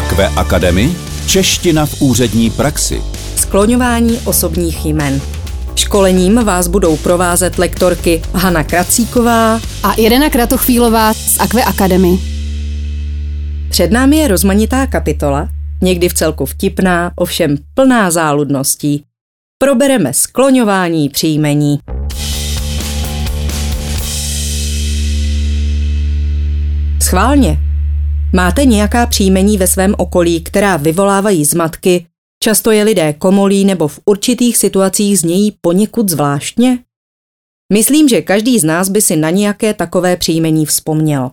Akve Academy, čeština v úřední praxi. Skloňování osobních jmen. Školením vás budou provázet lektorky Hana Kracíková a Irena Kratochvílová z Akve Academy. Před námi je rozmanitá kapitola, někdy v celku vtipná, ovšem plná záludností. Probereme skloňování příjmení. Schválně. Máte nějaká příjmení ve svém okolí, která vyvolávají zmatky, často je lidé komolí nebo v určitých situacích znějí poněkud zvláštně? Myslím, že každý z nás by si na nějaké takové příjmení vzpomněl.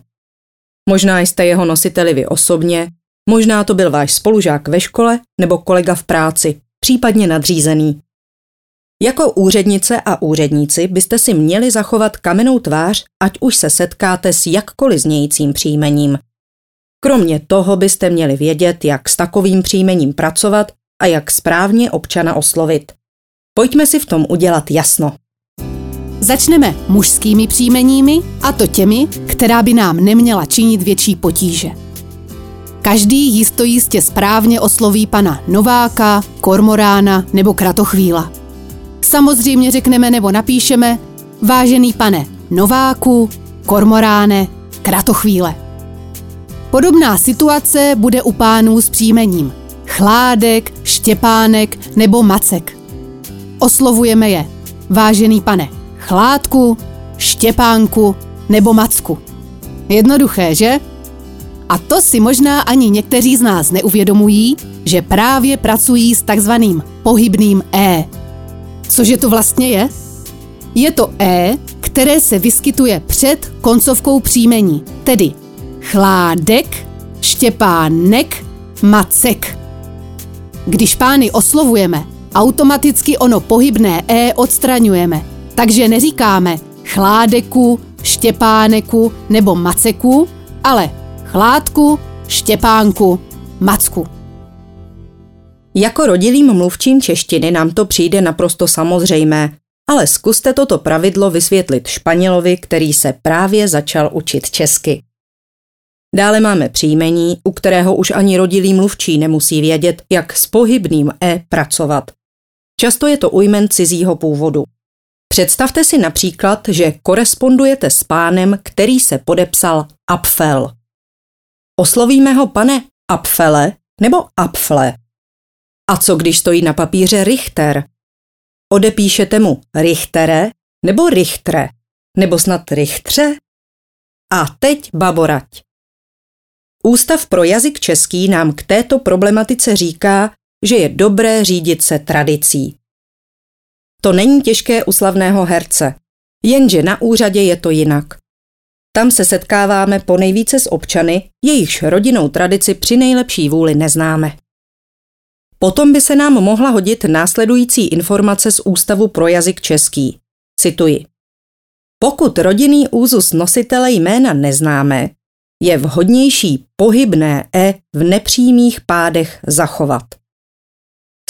Možná jste jeho nositeli vy osobně, možná to byl váš spolužák ve škole nebo kolega v práci, případně nadřízený. Jako úřednice a úředníci byste si měli zachovat kamenou tvář, ať už se setkáte s jakkoliv znějícím příjmením. Kromě toho byste měli vědět, jak s takovým příjmením pracovat a jak správně občana oslovit. Pojďme si v tom udělat jasno. Začneme mužskými příjmeními, a to těmi, která by nám neměla činit větší potíže. Každý jisto jistě správně osloví pana Nováka, Kormorána nebo Kratochvíla. Samozřejmě řekneme nebo napíšeme Vážený pane Nováku, Kormoráne, Kratochvíle. Podobná situace bude u pánů s příjmením Chládek, Štěpánek nebo Macek. Oslovujeme je Vážený pane Chládku, Štěpánku nebo Macku. Jednoduché, že? A to si možná ani někteří z nás neuvědomují, že právě pracují s takzvaným pohybným E. Cože to vlastně je? Je to E, které se vyskytuje před koncovkou příjmení, tedy chládek, štěpánek, macek. Když pány oslovujeme, automaticky ono pohybné E odstraňujeme, takže neříkáme chládeku, štěpáneku nebo maceku, ale chládku, štěpánku, macku. Jako rodilým mluvčím češtiny nám to přijde naprosto samozřejmé, ale zkuste toto pravidlo vysvětlit Španělovi, který se právě začal učit česky. Dále máme příjmení, u kterého už ani rodilý mluvčí nemusí vědět, jak s pohybným e pracovat. Často je to ujmen cizího původu. Představte si například, že korespondujete s pánem, který se podepsal Apfel. Oslovíme ho pane Apfele nebo Apfle. A co když stojí na papíře Richter? Odepíšete mu Richtere nebo Richtre? Nebo snad Richtře? A teď baborať. Ústav pro jazyk český nám k této problematice říká, že je dobré řídit se tradicí. To není těžké u slavného herce, jenže na úřadě je to jinak. Tam se setkáváme po nejvíce s občany, jejichž rodinnou tradici při nejlepší vůli neznáme. Potom by se nám mohla hodit následující informace z Ústavu pro jazyk český. Cituji. Pokud rodinný úzus nositele jména neznáme, je vhodnější pohybné e v nepřímých pádech zachovat.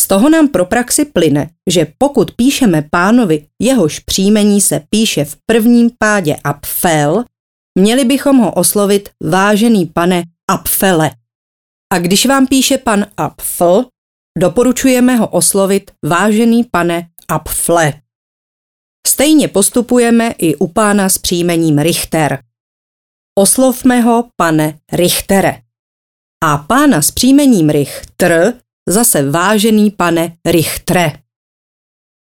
Z toho nám pro praxi plyne, že pokud píšeme pánovi, jehož příjmení se píše v prvním pádě apfel, měli bychom ho oslovit vážený pane apfele. A když vám píše pan apfel, doporučujeme ho oslovit vážený pane apfle. Stejně postupujeme i u pána s příjmením Richter. Oslovme ho pane Richtere. A pána s příjmením Richter zase vážený pane Richtre.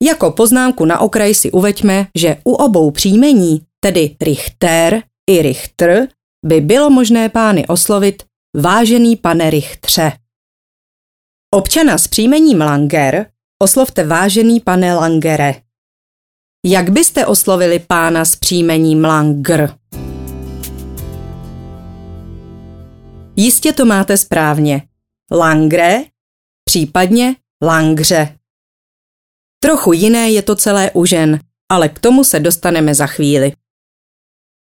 Jako poznámku na okraj si uveďme, že u obou příjmení, tedy Richter i Richter, by bylo možné pány oslovit vážený pane Richtře. Občana s příjmením Langer oslovte vážený pane Langere. Jak byste oslovili pána s příjmením Langer? Jistě to máte správně. Langre případně langře. Trochu jiné je to celé u žen, ale k tomu se dostaneme za chvíli.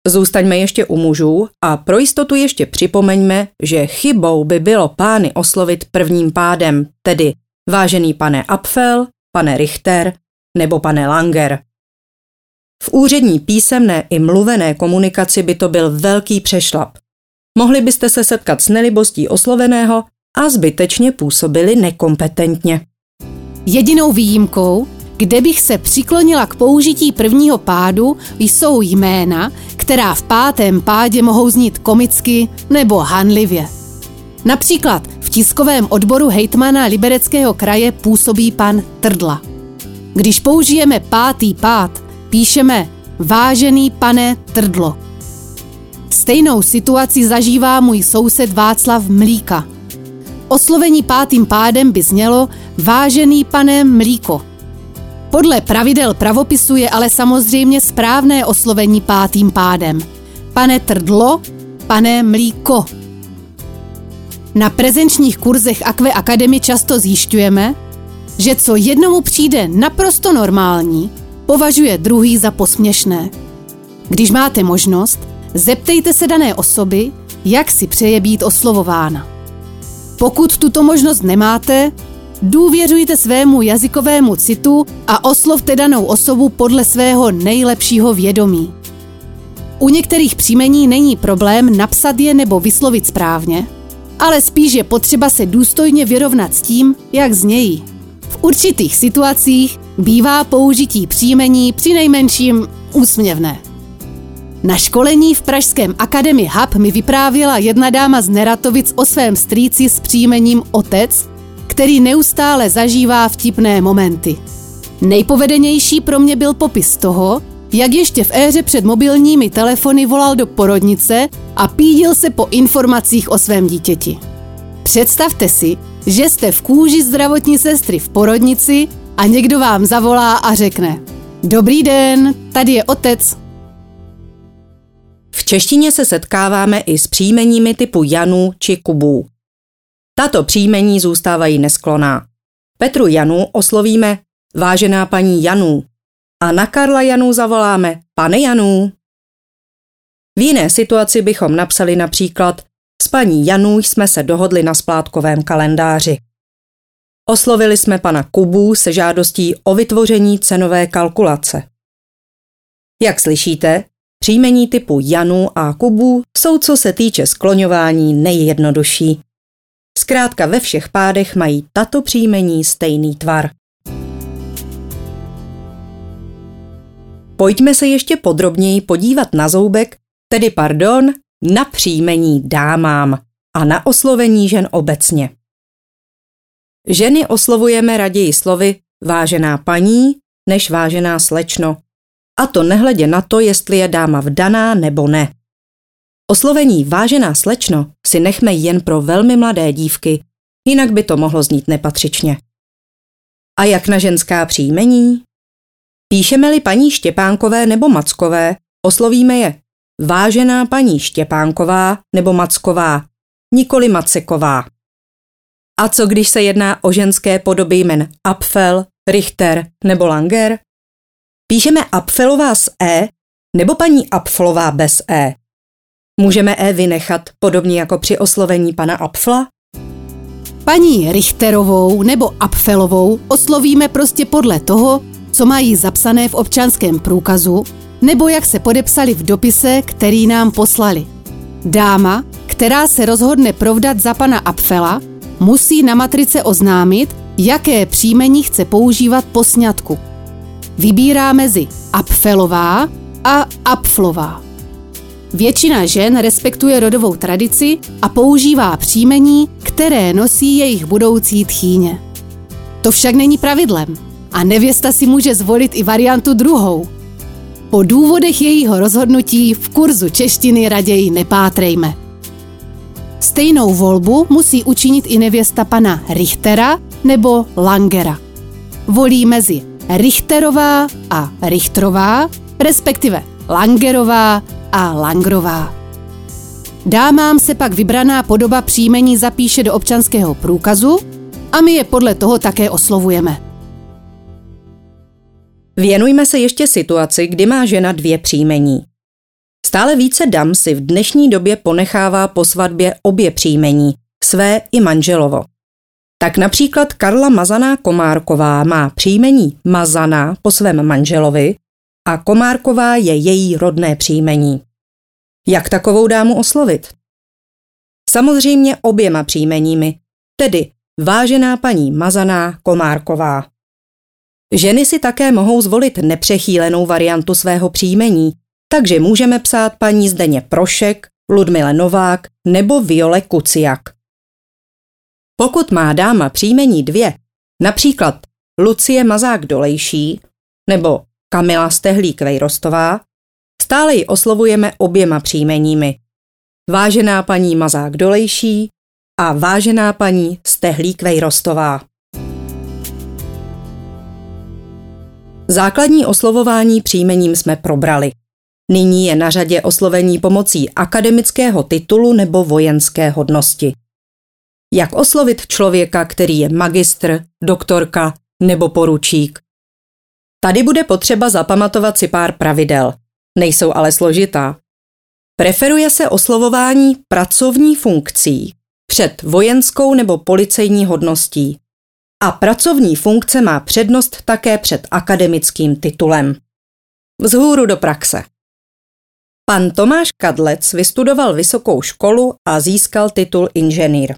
Zůstaňme ještě u mužů a pro jistotu ještě připomeňme, že chybou by bylo pány oslovit prvním pádem, tedy vážený pane Apfel, pane Richter nebo pane Langer. V úřední písemné i mluvené komunikaci by to byl velký přešlap. Mohli byste se setkat s nelibostí osloveného a zbytečně působili nekompetentně. Jedinou výjimkou, kde bych se přiklonila k použití prvního pádu, jsou jména, která v pátém pádě mohou znít komicky nebo hanlivě. Například v tiskovém odboru hejtmana Libereckého kraje působí pan Trdla. Když použijeme pátý pád, píšeme Vážený pane Trdlo. Stejnou situaci zažívá můj soused Václav Mlíka. Oslovení pátým pádem by znělo Vážený pane Mlíko. Podle pravidel pravopisu je ale samozřejmě správné oslovení pátým pádem. Pane Trdlo, pane Mlíko. Na prezenčních kurzech Akve Akademy často zjišťujeme, že co jednomu přijde naprosto normální, považuje druhý za posměšné. Když máte možnost, zeptejte se dané osoby, jak si přeje být oslovována. Pokud tuto možnost nemáte, důvěřujte svému jazykovému citu a oslovte danou osobu podle svého nejlepšího vědomí. U některých příjmení není problém napsat je nebo vyslovit správně, ale spíš je potřeba se důstojně vyrovnat s tím, jak znějí. V určitých situacích bývá použití příjmení při nejmenším úsměvné. Na školení v pražském Akademii Hub mi vyprávěla jedna dáma z Neratovic o svém strýci s příjmením Otec, který neustále zažívá vtipné momenty. Nejpovedenější pro mě byl popis toho, jak ještě v éře před mobilními telefony volal do porodnice a pídil se po informacích o svém dítěti. Představte si, že jste v kůži zdravotní sestry v porodnici a někdo vám zavolá a řekne Dobrý den, tady je otec. Češtině se setkáváme i s příjmeními typu Janu či Kubů. Tato příjmení zůstávají neskloná. Petru Janu oslovíme vážená paní Janu a na Karla Janu zavoláme pane Janu. V jiné situaci bychom napsali například s paní Janu jsme se dohodli na splátkovém kalendáři. Oslovili jsme pana Kubu se žádostí o vytvoření cenové kalkulace. Jak slyšíte, příjmení typu Janu a Kubu jsou co se týče skloňování nejjednodušší. Zkrátka ve všech pádech mají tato příjmení stejný tvar. Pojďme se ještě podrobněji podívat na zoubek, tedy pardon, na příjmení dámám a na oslovení žen obecně. Ženy oslovujeme raději slovy vážená paní než vážená slečno. A to nehledě na to, jestli je dáma vdaná nebo ne. Oslovení vážená slečno si nechme jen pro velmi mladé dívky, jinak by to mohlo znít nepatřičně. A jak na ženská příjmení? Píšeme-li paní Štěpánkové nebo Mackové, oslovíme je vážená paní Štěpánková nebo Macková, nikoli Maceková. A co když se jedná o ženské podoby jmen Apfel, Richter nebo Langer? Píšeme Apfelová s E nebo paní Apflová bez E. Můžeme E vynechat, podobně jako při oslovení pana Apfla? Paní Richterovou nebo Apfelovou oslovíme prostě podle toho, co mají zapsané v občanském průkazu nebo jak se podepsali v dopise, který nám poslali. Dáma, která se rozhodne provdat za pana Apfela, musí na matrice oznámit, jaké příjmení chce používat po sňatku. Vybírá mezi Apfelová a Apflová. Většina žen respektuje rodovou tradici a používá příjmení, které nosí jejich budoucí tchýně. To však není pravidlem a nevěsta si může zvolit i variantu druhou. Po důvodech jejího rozhodnutí v kurzu češtiny raději nepátrejme. Stejnou volbu musí učinit i nevěsta pana Richtera nebo Langera. Volí mezi Richterová a Richtrová, respektive Langerová a Langrová. Dámám se pak vybraná podoba příjmení zapíše do občanského průkazu a my je podle toho také oslovujeme. Věnujme se ještě situaci, kdy má žena dvě příjmení. Stále více dam si v dnešní době ponechává po svatbě obě příjmení, své i manželovo. Tak například Karla Mazaná Komárková má příjmení Mazaná po svém manželovi a Komárková je její rodné příjmení. Jak takovou dámu oslovit? Samozřejmě oběma příjmeními, tedy vážená paní Mazaná Komárková. Ženy si také mohou zvolit nepřechýlenou variantu svého příjmení, takže můžeme psát paní Zdeně Prošek, Ludmile Novák nebo Viole Kuciak. Pokud má dáma příjmení dvě, například Lucie Mazák Dolejší nebo Kamila Stehlík Vejrostová, stále ji oslovujeme oběma příjmeními. Vážená paní Mazák Dolejší a vážená paní Stehlík Vejrostová. Základní oslovování příjmením jsme probrali. Nyní je na řadě oslovení pomocí akademického titulu nebo vojenské hodnosti. Jak oslovit člověka, který je magistr, doktorka nebo poručík? Tady bude potřeba zapamatovat si pár pravidel. Nejsou ale složitá. Preferuje se oslovování pracovní funkcí před vojenskou nebo policejní hodností. A pracovní funkce má přednost také před akademickým titulem. Vzhůru do praxe. Pan Tomáš Kadlec vystudoval vysokou školu a získal titul inženýr.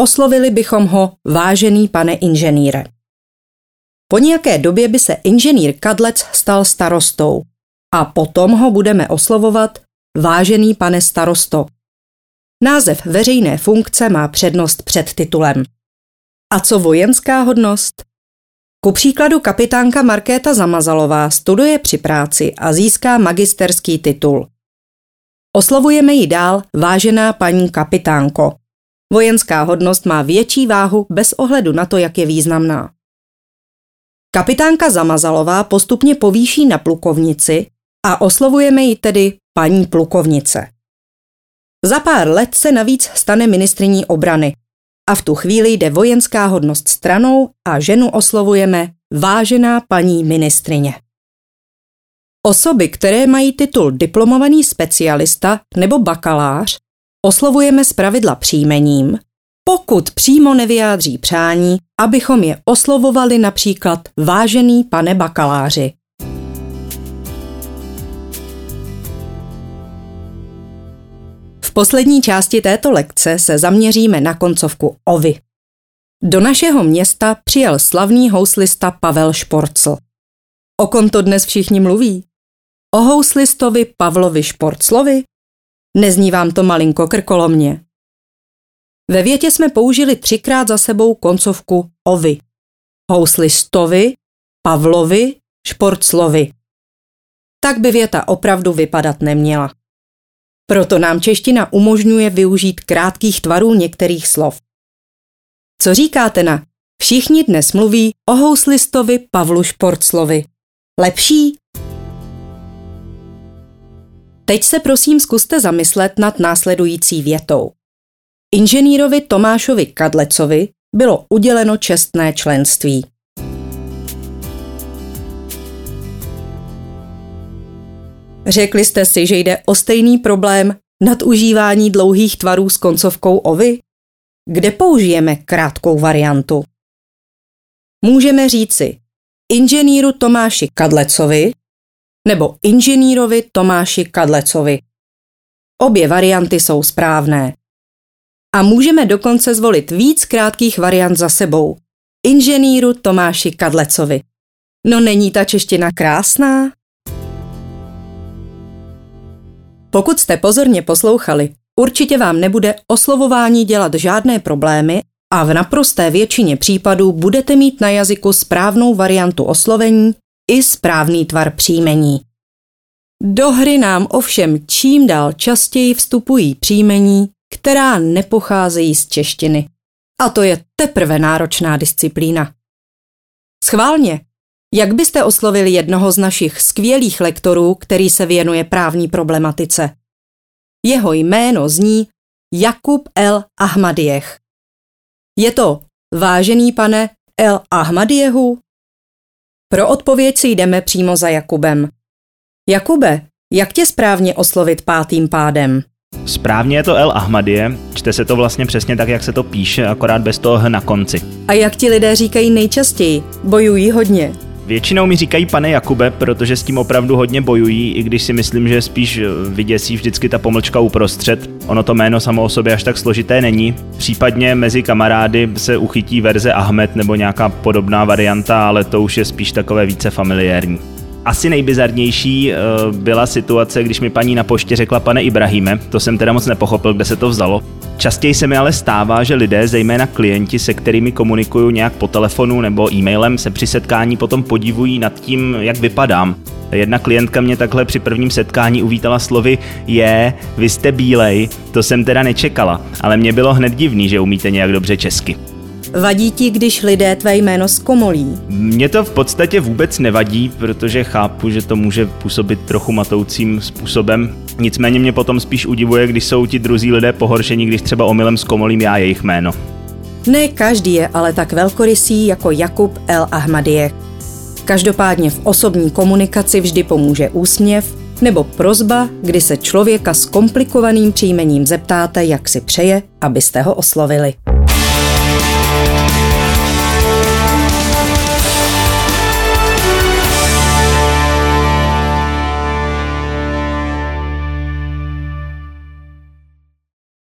Oslovili bychom ho vážený pane inženýre. Po nějaké době by se inženýr Kadlec stal starostou a potom ho budeme oslovovat vážený pane starosto. Název veřejné funkce má přednost před titulem. A co vojenská hodnost? Ku příkladu kapitánka Markéta Zamazalová studuje při práci a získá magisterský titul. Oslovujeme ji dál vážená paní kapitánko. Vojenská hodnost má větší váhu bez ohledu na to, jak je významná. Kapitánka Zamazalová postupně povýší na plukovnici a oslovujeme ji tedy paní plukovnice. Za pár let se navíc stane ministriní obrany a v tu chvíli jde vojenská hodnost stranou a ženu oslovujeme vážená paní ministrině. Osoby, které mají titul diplomovaný specialista nebo bakalář, oslovujeme pravidla příjmením, pokud přímo nevyjádří přání, abychom je oslovovali například vážený pane bakaláři. V poslední části této lekce se zaměříme na koncovku ovy. Do našeho města přijel slavný houslista Pavel Šporcl. O kom to dnes všichni mluví? O houslistovi Pavlovi Šporclovi? Nezní vám to malinko krkolomně. Ve větě jsme použili třikrát za sebou koncovku ovy. Houslistovi, Pavlovi, Šporclovi. Tak by věta opravdu vypadat neměla. Proto nám čeština umožňuje využít krátkých tvarů některých slov. Co říkáte na Všichni dnes mluví o houslistovi Pavlu Šporclovi. Lepší? Teď se prosím zkuste zamyslet nad následující větou. Inženýrovi Tomášovi Kadlecovi bylo uděleno čestné členství. Řekli jste si, že jde o stejný problém nadužívání dlouhých tvarů s koncovkou ovy? Kde použijeme krátkou variantu? Můžeme říci inženýru Tomáši Kadlecovi nebo inženýrovi Tomáši Kadlecovi. Obě varianty jsou správné. A můžeme dokonce zvolit víc krátkých variant za sebou. Inženýru Tomáši Kadlecovi. No není ta čeština krásná? Pokud jste pozorně poslouchali, určitě vám nebude oslovování dělat žádné problémy a v naprosté většině případů budete mít na jazyku správnou variantu oslovení i správný tvar příjmení. Do hry nám ovšem čím dál častěji vstupují příjmení, která nepocházejí z češtiny. A to je teprve náročná disciplína. Schválně, jak byste oslovili jednoho z našich skvělých lektorů, který se věnuje právní problematice? Jeho jméno zní Jakub L. Ahmadiech. Je to vážený pane L. Ahmadiehu? Pro odpověď si jdeme přímo za Jakubem. Jakube, jak tě správně oslovit pátým pádem? Správně je to El Ahmadie, čte se to vlastně přesně tak, jak se to píše, akorát bez toho H na konci. A jak ti lidé říkají nejčastěji? Bojují hodně. Většinou mi říkají pane Jakube, protože s tím opravdu hodně bojují, i když si myslím, že spíš vyděsí vždycky ta pomlčka uprostřed. Ono to jméno samo o sobě až tak složité není. Případně mezi kamarády se uchytí verze Ahmed nebo nějaká podobná varianta, ale to už je spíš takové více familiární. Asi nejbizarnější uh, byla situace, když mi paní na poště řekla pane Ibrahime, to jsem teda moc nepochopil, kde se to vzalo. Častěji se mi ale stává, že lidé, zejména klienti, se kterými komunikuju nějak po telefonu nebo e-mailem, se při setkání potom podivují nad tím, jak vypadám. Jedna klientka mě takhle při prvním setkání uvítala slovy je, vy jste bílej, to jsem teda nečekala, ale mě bylo hned divný, že umíte nějak dobře česky. Vadí ti, když lidé tvé jméno zkomolí? Mně to v podstatě vůbec nevadí, protože chápu, že to může působit trochu matoucím způsobem. Nicméně mě potom spíš udivuje, když jsou ti druzí lidé pohoršení, když třeba omylem zkomolím já jejich jméno. Ne každý je ale tak velkorysý jako Jakub El Ahmadie. Každopádně v osobní komunikaci vždy pomůže úsměv nebo prozba, kdy se člověka s komplikovaným příjmením zeptáte, jak si přeje, abyste ho oslovili.